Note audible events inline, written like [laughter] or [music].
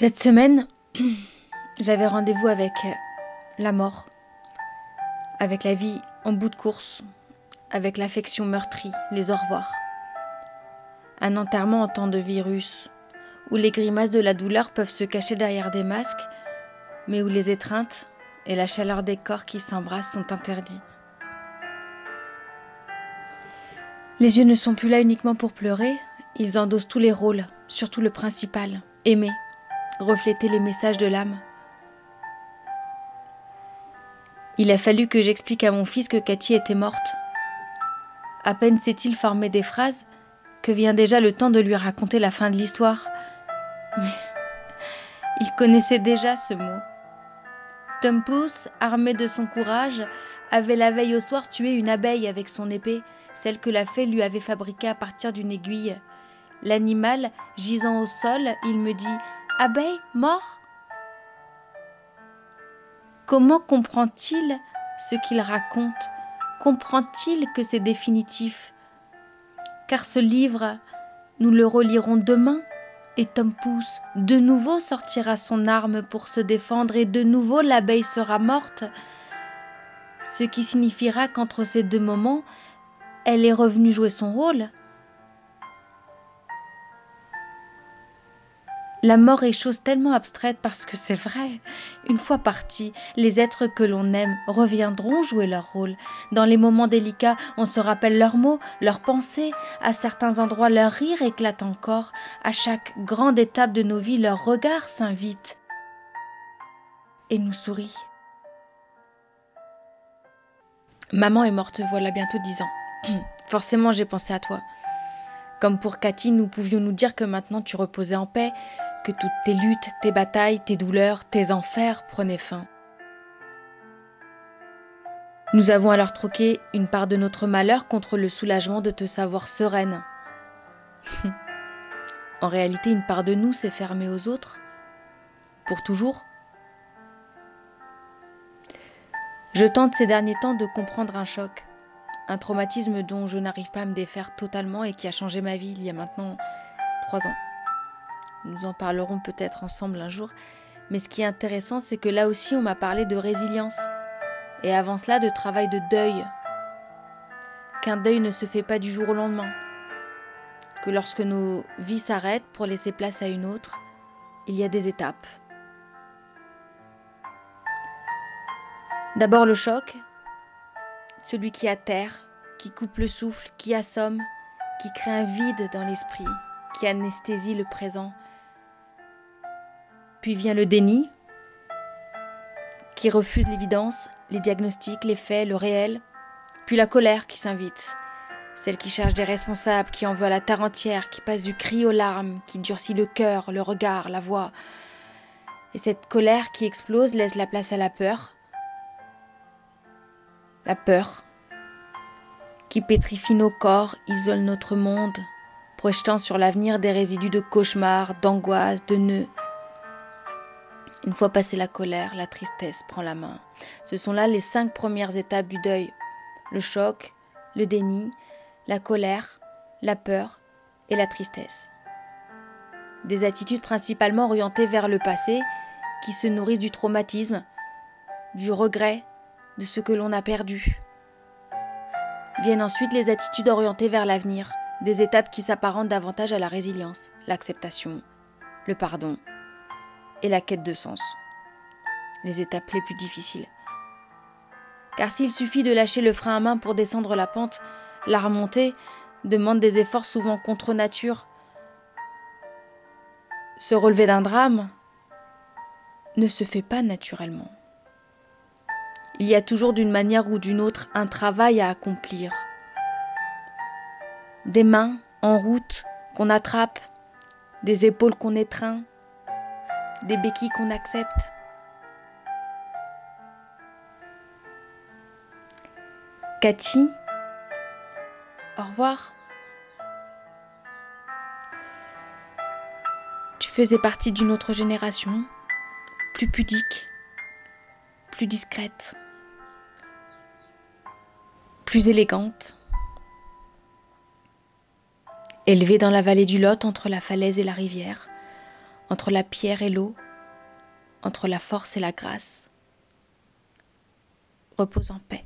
Cette semaine, [clears throat] j'avais rendez-vous avec la mort, avec la vie en bout de course, avec l'affection meurtrie, les au revoir. Un enterrement en temps de virus, où les grimaces de la douleur peuvent se cacher derrière des masques, mais où les étreintes et la chaleur des corps qui s'embrassent sont interdits. Les yeux ne sont plus là uniquement pour pleurer, ils endossent tous les rôles, surtout le principal, aimer, refléter les messages de l'âme. Il a fallu que j'explique à mon fils que Cathy était morte. À peine s'est-il formé des phrases que vient déjà le temps de lui raconter la fin de l'histoire. Mais il connaissait déjà ce mot. Tom Pouce, armé de son courage, avait la veille au soir tué une abeille avec son épée, celle que la fée lui avait fabriquée à partir d'une aiguille. L'animal, gisant au sol, il me dit Abeille mort? Comment comprend-il ce qu'il raconte? Comprend-il que c'est définitif? Car ce livre, nous le relirons demain, et Tom Pouce de nouveau sortira son arme pour se défendre, et de nouveau l'abeille sera morte, ce qui signifiera qu'entre ces deux moments, elle est revenue jouer son rôle, La mort est chose tellement abstraite parce que c'est vrai. Une fois partis, les êtres que l'on aime reviendront jouer leur rôle. Dans les moments délicats, on se rappelle leurs mots, leurs pensées. À certains endroits, leur rire éclate encore. À chaque grande étape de nos vies, leur regard s'invite et nous sourit. Maman est morte voilà bientôt dix ans. [clears throat] Forcément, j'ai pensé à toi. Comme pour Cathy, nous pouvions nous dire que maintenant tu reposais en paix, que toutes tes luttes, tes batailles, tes douleurs, tes enfers prenaient fin. Nous avons alors troqué une part de notre malheur contre le soulagement de te savoir sereine. [laughs] en réalité, une part de nous s'est fermée aux autres. Pour toujours. Je tente ces derniers temps de comprendre un choc, un traumatisme dont je n'arrive pas à me défaire totalement et qui a changé ma vie il y a maintenant trois ans. Nous en parlerons peut-être ensemble un jour. Mais ce qui est intéressant, c'est que là aussi, on m'a parlé de résilience. Et avant cela, de travail de deuil. Qu'un deuil ne se fait pas du jour au lendemain. Que lorsque nos vies s'arrêtent pour laisser place à une autre, il y a des étapes. D'abord le choc, celui qui atterre, qui coupe le souffle, qui assomme, qui crée un vide dans l'esprit, qui anesthésie le présent, puis vient le déni, qui refuse l'évidence, les diagnostics, les faits, le réel. Puis la colère qui s'invite, celle qui cherche des responsables, qui en veut à la terre entière, qui passe du cri aux larmes, qui durcit le cœur, le regard, la voix. Et cette colère qui explose laisse la place à la peur. La peur qui pétrifie nos corps, isole notre monde, projetant sur l'avenir des résidus de cauchemars, d'angoisse, de nœuds, une fois passée la colère, la tristesse prend la main. Ce sont là les cinq premières étapes du deuil. Le choc, le déni, la colère, la peur et la tristesse. Des attitudes principalement orientées vers le passé, qui se nourrissent du traumatisme, du regret, de ce que l'on a perdu. Viennent ensuite les attitudes orientées vers l'avenir, des étapes qui s'apparentent davantage à la résilience, l'acceptation, le pardon, et la quête de sens. Les étapes les plus difficiles. Car s'il suffit de lâcher le frein à main pour descendre la pente, la remontée demande des efforts souvent contre nature. Se relever d'un drame ne se fait pas naturellement. Il y a toujours d'une manière ou d'une autre un travail à accomplir. Des mains en route qu'on attrape, des épaules qu'on étreint, des béquilles qu'on accepte. Cathy, au revoir. Tu faisais partie d'une autre génération, plus pudique, plus discrète, plus élégante, élevée dans la vallée du Lot entre la falaise et la rivière entre la pierre et l'eau, entre la force et la grâce. Repose en paix.